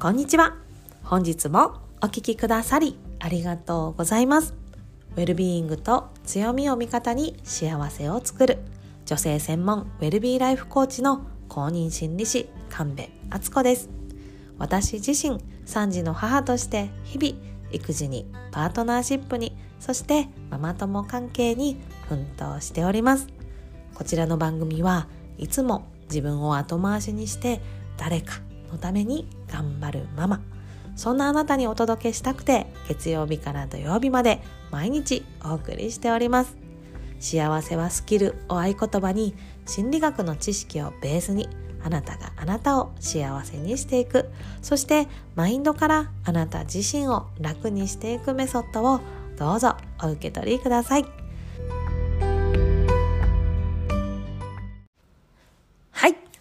こんにちは。本日もお聞きくださりありがとうございます。ウェルビーイングと強みを味方に幸せを作る女性専門ウェルビーライフコーチの公認心理師神戸敦子です。私自身3児の母として日々育児にパートナーシップにそしてママ友関係に奮闘しております。こちらの番組はいつも自分を後回しにして誰かのために頑張るママ。そんなあなたにお届けしたくて月曜日から土曜日まで毎日お送りしております。幸せはスキルを合言葉に心理学の知識をベースにあなたがあなたを幸せにしていく。そしてマインドからあなた自身を楽にしていくメソッドをどうぞお受け取りください。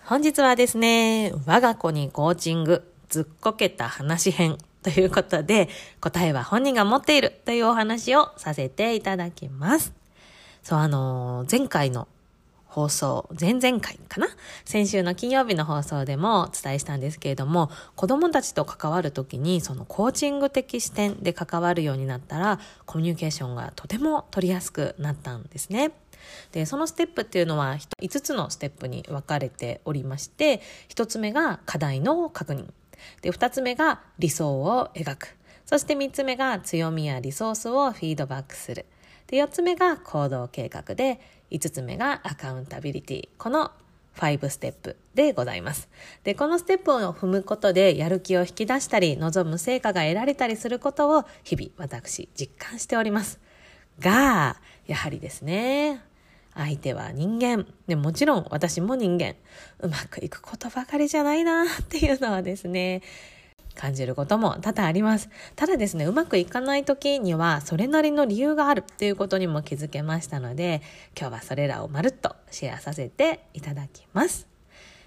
本日はですね我が子にコーチングずっこけた話編 ということで答えは本人が持っているというお話をさせていただきますそうあの前回の放送、前々回かな？先週の金曜日の放送でもお伝えしたんですけれども、子供たちと関わるときに、そのコーチング的視点で関わるようになったら、コミュニケーションがとても取りやすくなったんですね。で、そのステップっていうのは5つのステップに分かれておりまして、1つ目が課題の確認。で、2つ目が理想を描く。そして3つ目が強みやリソースをフィードバックする。で、4つ目が行動計画で、5つ目がアカウンタビリティ。この5ステップでございます。で、このステップを踏むことでやる気を引き出したり、望む成果が得られたりすることを日々私実感しております。が、やはりですね、相手は人間。でもちろん私も人間。うまくいくことばかりじゃないなっていうのはですね、感じることも多々あります。ただですね、うまくいかない時にはそれなりの理由があるっていうことにも気づけましたので、今日はそれらをまるっとシェアさせていただきます。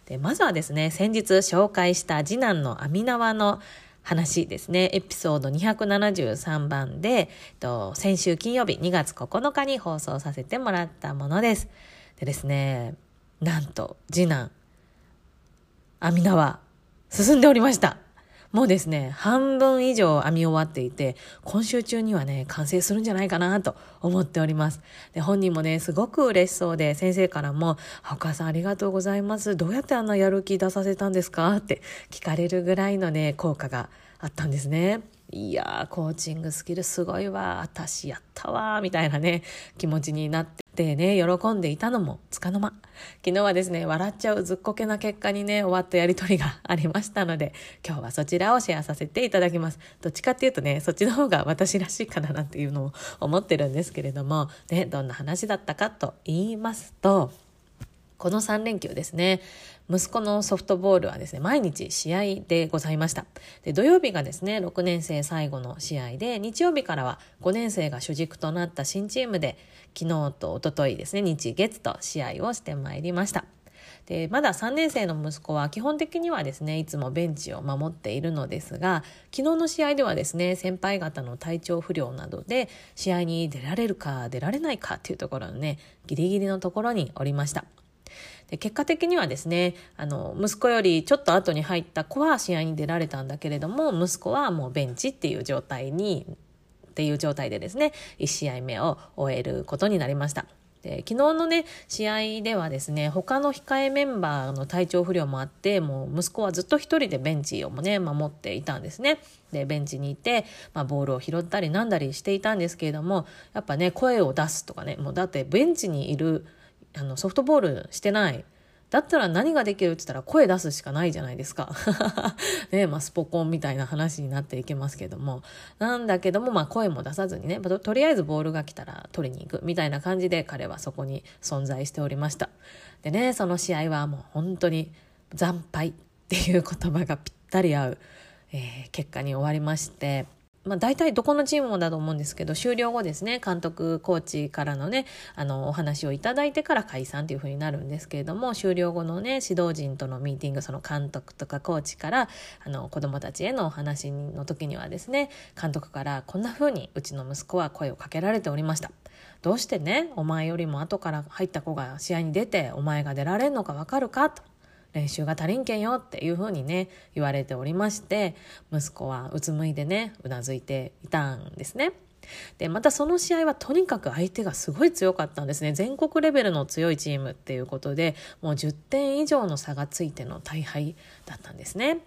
でまずはですね、先日紹介した次男の網縄の話ですね。エピソード273番で、えっと先週金曜日2月9日に放送させてもらったものです。でですね、なんと次男、網縄、進んでおりました。もうですね、半分以上編み終わっていて、今週中にはね、完成するんじゃないかなと思っております。で、本人もね、すごく嬉しそうで、先生からも、お母さんありがとうございます。どうやってあんなやる気出させたんですか？って聞かれるぐらいのね、効果があったんですね。いやー、コーチングスキルすごいわ。私やったわ。みたいなね、気持ちになってでね、喜んでいたのもつかの間。昨日はですね、笑っちゃうずっこけな結果にね、終わったやりとりがありましたので、今日はそちらをシェアさせていただきます。どっちかっていうとね、そっちの方が私らしいかななんていうのを思ってるんですけれども、ね、どんな話だったかと言いますと、この3連休ですね、息子のソフトボールはですね、毎日試合でございました。で土曜日がですね、6年生最後の試合で、日曜日からは5年生が主軸となった新チームで、昨日と一昨日ですね、日月と試合をしてまいりました。でまだ3年生の息子は基本的にはですねいつもベンチを守っているのですが昨日の試合ではですね先輩方の体調不良などで試合に出られるか出られないかっていうところのねギリギリのところにおりました。で結果的にはですねあの息子よりちょっと後に入った子は試合に出られたんだけれども息子はもうベンチっていう状態にっていう状態でですね1試合目を終えることになりました。で昨日のね試合ではですね他の控えメンバーの体調不良もあってもう息子はずっと一人でベンチをもね守っていたんですねでベンチにいて、まあ、ボールを拾ったりなんだりしていたんですけれどもやっぱね声を出すとかねもうだってベンチにいるあのソフトボールしてないだったら何ができるって言ったら声出すしかないじゃないですか。ねまあ、スポコンみたいな話になっていきますけども。なんだけども、まあ、声も出さずにね、と、とりあえずボールが来たら取りに行くみたいな感じで彼はそこに存在しておりました。でね、その試合はもう本当に惨敗っていう言葉がぴったり合う、えー、結果に終わりまして、まあ、大体どこのチームもだと思うんですけど終了後ですね監督コーチからのねあのお話をいただいてから解散というふうになるんですけれども終了後のね指導陣とのミーティングその監督とかコーチからあの子どもたちへのお話の時にはですね監督からこんなふうにうちの息子は声をかけられておりました。どうしてねお前よりも後から入った子が試合に出てお前が出られるのかわかるかと練習が足りんけんよっていうふうにね言われておりまして息子はうつむいでねうなずいていたんですね。でまたその試合はとにかく相手がすごい強かったんですね全国レベルの強いチームっていうことでもう10点以上の差がついての大敗だったんですね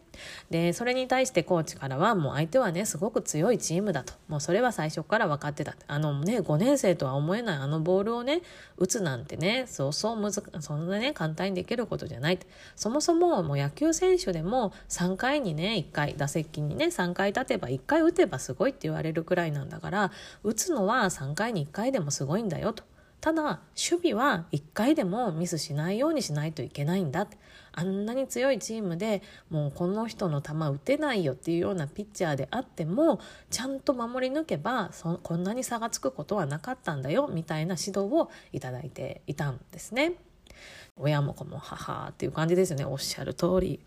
でそれに対してコーチからはもう相手はねすごく強いチームだと。もうそれは最初から分かってた。あのね5年生とは思えないあのボールをね打つなんてねそうそうむずそんなね簡単にできることじゃない。そもそももう野球選手でも3回にね1回打席にね3回立てば1回打てばすごいって言われるくらいなんだから打つのは3回に1回でもすごいんだよと。ただ守備は1回でもミスしないようにしないといけないんだあんなに強いチームでもうこの人の球打てないよっていうようなピッチャーであってもちゃんと守り抜けばそこんなに差がつくことはなかったんだよみたいな指導をいただいていたんですね。親も子も母っていう感じですよねおっしゃる通り。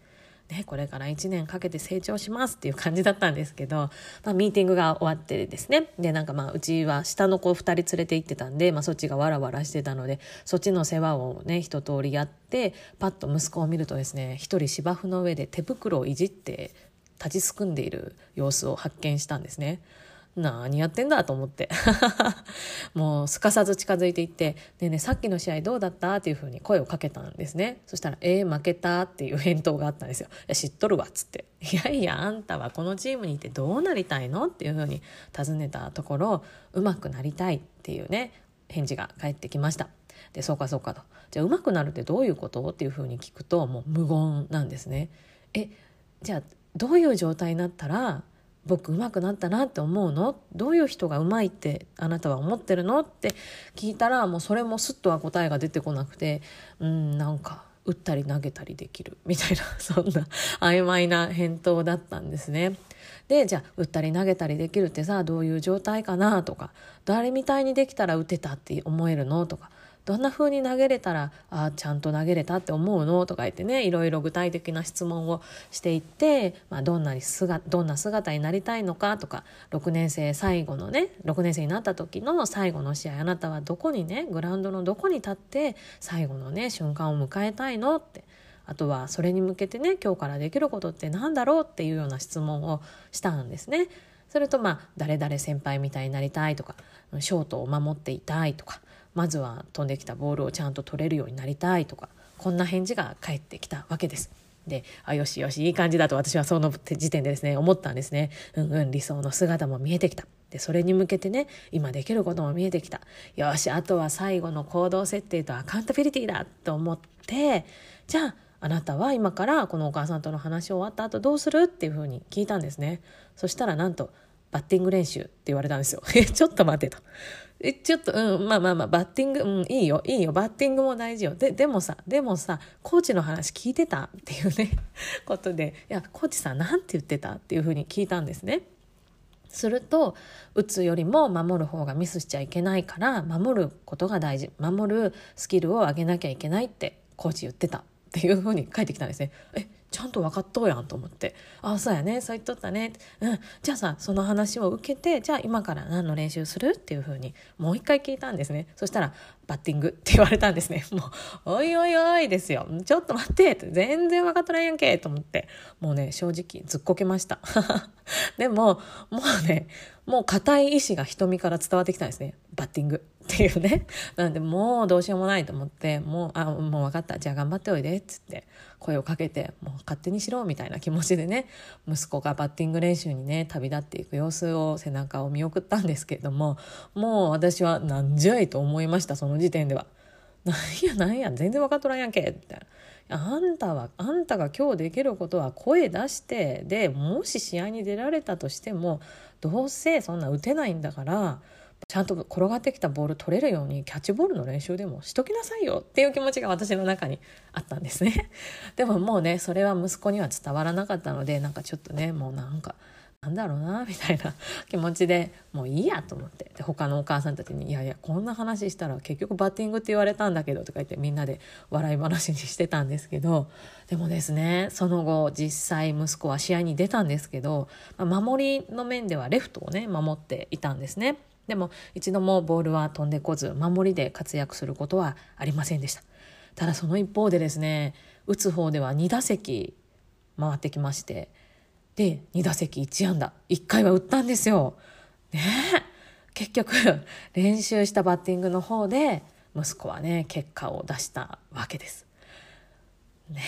ね、これから1年かけて成長しますっていう感じだったんですけど、まあ、ミーティングが終わってですねでなんかまあうちは下の子2人連れて行ってたんで、まあ、そっちがわらわらしてたのでそっちの世話をね一通りやってパッと息子を見るとですね一人芝生の上で手袋をいじって立ちすくんでいる様子を発見したんですね。何やってんだと思って。もうすかさず近づいていって「ねえねさっきの試合どうだった?」っていうふうに声をかけたんですね。そしたら「えー、負けた」っていう返答があったんですよ「いや知っとるわ」っつって「いやいやあんたはこのチームにいてどうなりたいの?」っていうふうに尋ねたところ「うまくなりたい」っていうね返事が返ってきました。でそうかそうかと。じゃあうまくなるってどういうことっていうふうに聞くともう無言なんですね。えじゃあどういう状態になったら僕上手くなったなって思うの？どういう人が上手いってあなたは思ってるの？って聞いたらもうそれもすっとは答えが出てこなくてうんなんか打ったり投げたりできる。みたいなそんな曖昧な返答だったんですね。でじゃあ打ったり投げたりできるってさどういう状態かな？とか誰みたいにできたら打てたって思えるの？とかどんな風に投げれたらあちゃんと投げれたって思うの？とか言ってねいろいろ具体的な質問をしていって、まあ、どんなに姿どんな姿になりたいのかとか6年生最後のね6年生になった時の最後の試合あなたはどこにねグラウンドのどこに立って最後のね瞬間を迎えたいのってあとはそれに向けてね今日からできることって何だろうっていうような質問をしたんですね。それとまあ誰々先輩みたいになりたいとかショートを守っていたいとかまずは飛んできたボールをちゃんと取れるようになりたいとかこんな返事が返ってきたわけです。であよしよしいい感じだと私はその時点でですね思ったんですねうんうん理想の姿も見えてきたでそれに向けてね今できることも見えてきたよしあとは最後の行動設定とアカウンタビリティだと思ってじゃああなたは今からこのお母さんとの話終わった後どうするっていうふうに聞いたんですねそしたらなんとバッティング練習って言われたんですよ。え、ちょっと待てと。え、ちょっと、うん、まあまあまあ、バッティング、うん、いいよ、いいよ、バッティングも大事よ。で、でもさ、でもさ、コーチの話聞いてた？っていうね、ことで、いや、コーチさんなんて言ってた？っていうふうに聞いたんですね。すると、打つよりも守る方がミスしちゃいけないから、守ることが大事。守るスキルを上げなきゃいけないってコーチ言ってたっていうふうに返ってきたんですね。え、ちゃんと分かっとうやんと思って「ああそうやね。そう言っとったね」うん「じゃあさその話を受けてじゃあ今から何の練習する?」っていうふうにもう一回聞いたんですね。そしたら「バッティング」って 言われたんですね。もう「おいおいおい」ですよ「ちょっと待って」って全然分かっとらんやんけ。と思って。もうね正直ずっこけました。でももうねもう硬い意志が瞳から伝わってきたんですね。バッティング。っていうねなんでもうどうしようもないと思ってもうあもう分かったじゃあ頑張っておいでっつって声をかけてもう勝手にしろみたいな気持ちでね息子がバッティング練習にね旅立っていく様子を背中を見送ったんですけれどももう私はなんじゃいと思いましたその時点では。なんやなんや全然分かっとらんやんけみたいな。あんたはあんたが今日できることは声出してでもし試合に出られたとしてもどうせそんな打てないんだからちゃんと転がってきたボール取れるようにキャッチボールの練習でもしときなさいよっていう気持ちが私の中にあったんですね。でももうねそれは息子には伝わらなかったのでなんかちょっとねもうなんかなんだろうなみたいな気持ちでもういいやと思ってで他のお母さんたちに「いやいやこんな話したら結局バッティングって言われたんだけど」とか言ってみんなで笑い話にしてたんですけどでもですねその後実際息子は試合に出たんですけど、まあ、守りの面ではレフトをね守っていたんですね。でも一度もボールは飛んでこず守りで活躍することはありませんでした。ただその一方でですね打つ方では2打席回ってきましてで2打席1安打1回は打ったんですよ。ね結局 練習したバッティングの方で息子はね結果を出したわけです。ね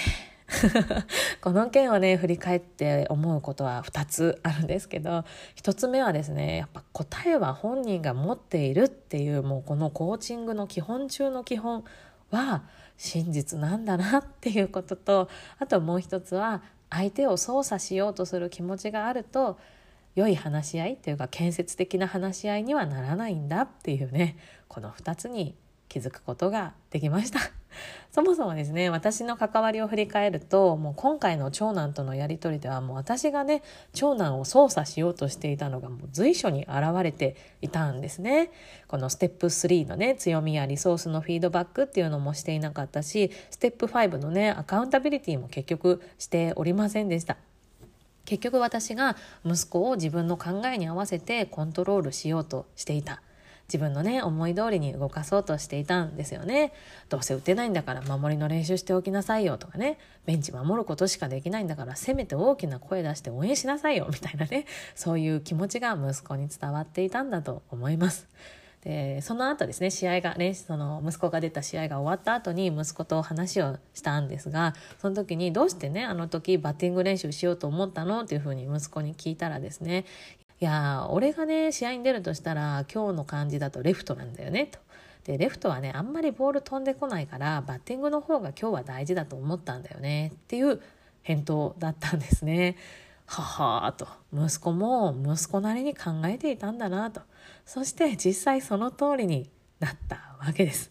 この件をね振り返って思うことは2つあるんですけど1つ目はですねやっぱ答えは本人が持っているっていうもうこのコーチングの基本中の基本は真実なんだなっていうこととあともう一つは相手を操作しようとする気持ちがあると良い話し合いというか建設的な話し合いにはならないんだっていうねこの2つに気づくことができました。そもそもですね私の関わりを振り返るともう今回の長男とのやり取りではもう私がね長男を操作しようとしていたのがもう随所に現れていたんですね。このステップ3のね強みやリソースのフィードバックっていうのもしていなかったしステップ5のねアカウンタビリティも結局しておりませんでした。結局私が息子を自分の考えに合わせてコントロールしようとしていた。自分のね思い通りに動かそうとしていたんですよね。どうせ打てないんだから守りの練習しておきなさいよとかね。ベンチ守ることしかできないんだからせめて大きな声出して応援しなさいよみたいなね。そういう気持ちが息子に伝わっていたんだと思います。でその後ですね試合が練習その息子が出た試合が終わった後に息子と話をしたんですがその時にどうしてねあの時バッティング練習しようと思ったの？っていうふうに息子に聞いたらですねいや俺がね試合に出るとしたら今日の感じだとレフトなんだよねと。でレフトはねあんまりボール飛んでこないからバッティングの方が今日は大事だと思ったんだよねっていう返答だったんですね。ははーと息子も息子なりに考えていたんだなとそして実際その通りになったわけです。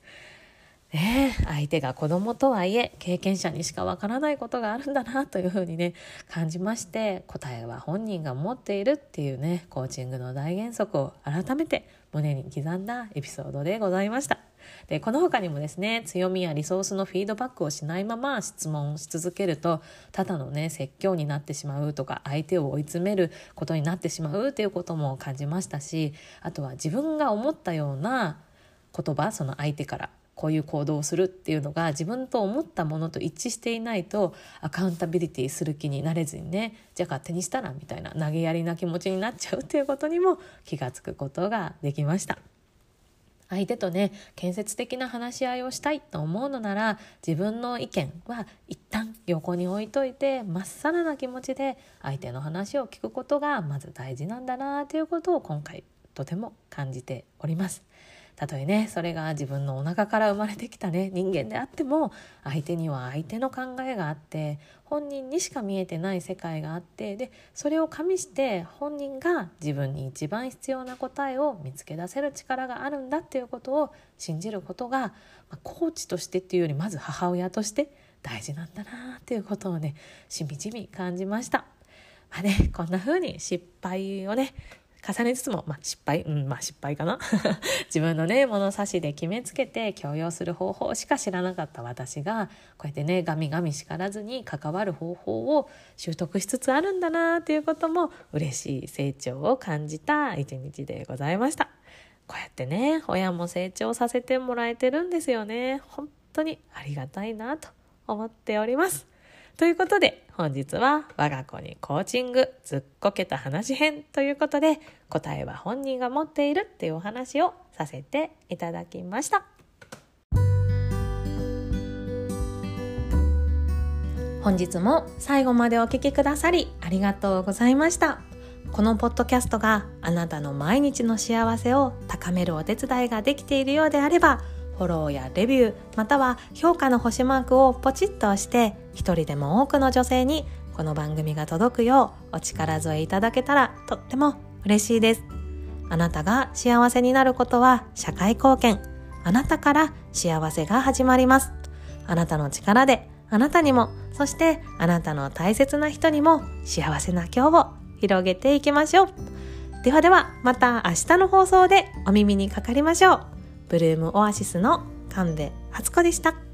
ね相手が子供とはいえ経験者にしかわからないことがあるんだなというふうにね感じまして答えは本人が持っているっていうねコーチングの大原則を改めて胸に刻んだエピソードでございました。でこの他にもですね強みやリソースのフィードバックをしないまま質問し続けるとただのね説教になってしまうとか相手を追い詰めることになってしまうっていうことも感じましたしあとは自分が思ったような言葉その相手からこういう行動をするっていうのが自分と思ったものと一致していないとアカウンタビリティする気になれずにねじゃあ勝手にしたらみたいな投げやりな気持ちになっちゃうっていうことにも気が付くことができました。相手とね建設的な話し合いをしたいと思うのなら自分の意見は一旦横に置いといてまっさらな気持ちで相手の話を聞くことがまず大事なんだなということを今回とても感じております。たとえねそれが自分のお腹から生まれてきたね人間であっても相手には相手の考えがあって本人にしか見えてない世界があってでそれを加味して本人が自分に一番必要な答えを見つけ出せる力があるんだっていうことを信じることが、まあ、コーチとしてっていうよりまず母親として大事なんだなっていうことをねしみじみ感じました。まあね、こんな風に失敗をね重ねつつも、まあ、失敗、うん、まあ失敗かな？自分のね、物差しで決めつけて強要する方法しか知らなかった私が、こうやってね、ガミガミ叱らずに関わる方法を習得しつつあるんだなっていうことも嬉しい成長を感じた一日でございました。こうやってね、親も成長させてもらえてるんですよね。本当にありがたいなと思っております。ということで、本日は我が子にコーチングずっこけた話編ということで、答えは本人が持っているっていうお話をさせていただきました。本日も最後までお聴きくださりありがとうございました。このポッドキャストがあなたの毎日の幸せを高めるお手伝いができているようであれば、フォローやレビューまたは評価の星マークをポチッと押して一人でも多くの女性にこの番組が届くようお力添えいただけたらとっても嬉しいです。あなたが幸せになることは社会貢献あなたから幸せが始まります。あなたの力であなたにもそしてあなたの大切な人にも幸せな今日を広げていきましょう。ではではまた明日の放送でお耳にかかりましょう。ブルームオアシスの神戸初子でした。